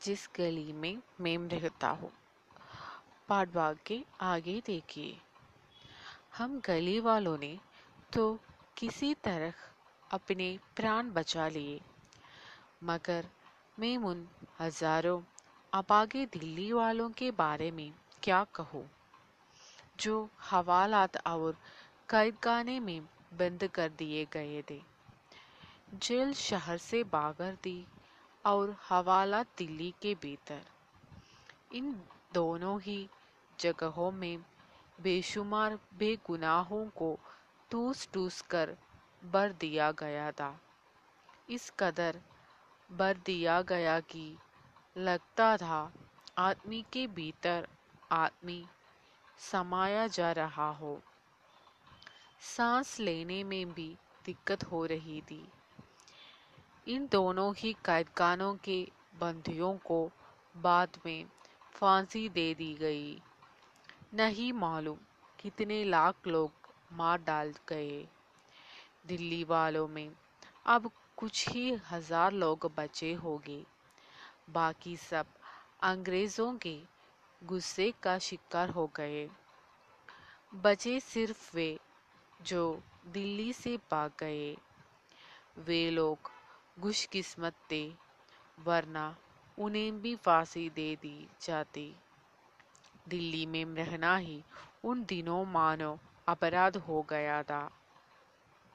जिस गली में मेम रहता हो। पाठभाग के आगे देखिए। हम गली वालों ने तो किसी तरह अपने प्राण बचा लिए, मगर मैं उन हज़ारों अपागे दिल्ली वालों के बारे में क्या कहूँ? जो हवालात और कैदखाने में बंद कर दिए गए थे। जेल शहर से बाहर थी और हवाला दिल्ली के भीतर। इन दोनों ही जगहों में बेशुमार बेगुनाहों को टूस टूस कर बर दिया गया था। इस कदर बर दिया गया कि लगता था आदमी के भीतर आदमी समाया जा रहा हो। सांस लेने में भी दिक्कत हो रही थी। इन दोनों ही कैदखानों के बंदियों को बाद में फांसी दे दी गई। नहीं मालूम कितने लाख लोग मार डाल गए। दिल्ली वालों में अब कुछ ही हज़ार लोग बचे होंगे। बाकी सब अंग्रेज़ों के गुस्से का शिकार हो गए। बचे सिर्फ़ वे जो दिल्ली से भाग गए। वे लोग खुशकिस्मत थे वरना उन्हें भी फांसी दे दी जाती। दिल्ली में रहना ही उन दिनों मानो अपराध हो गया था।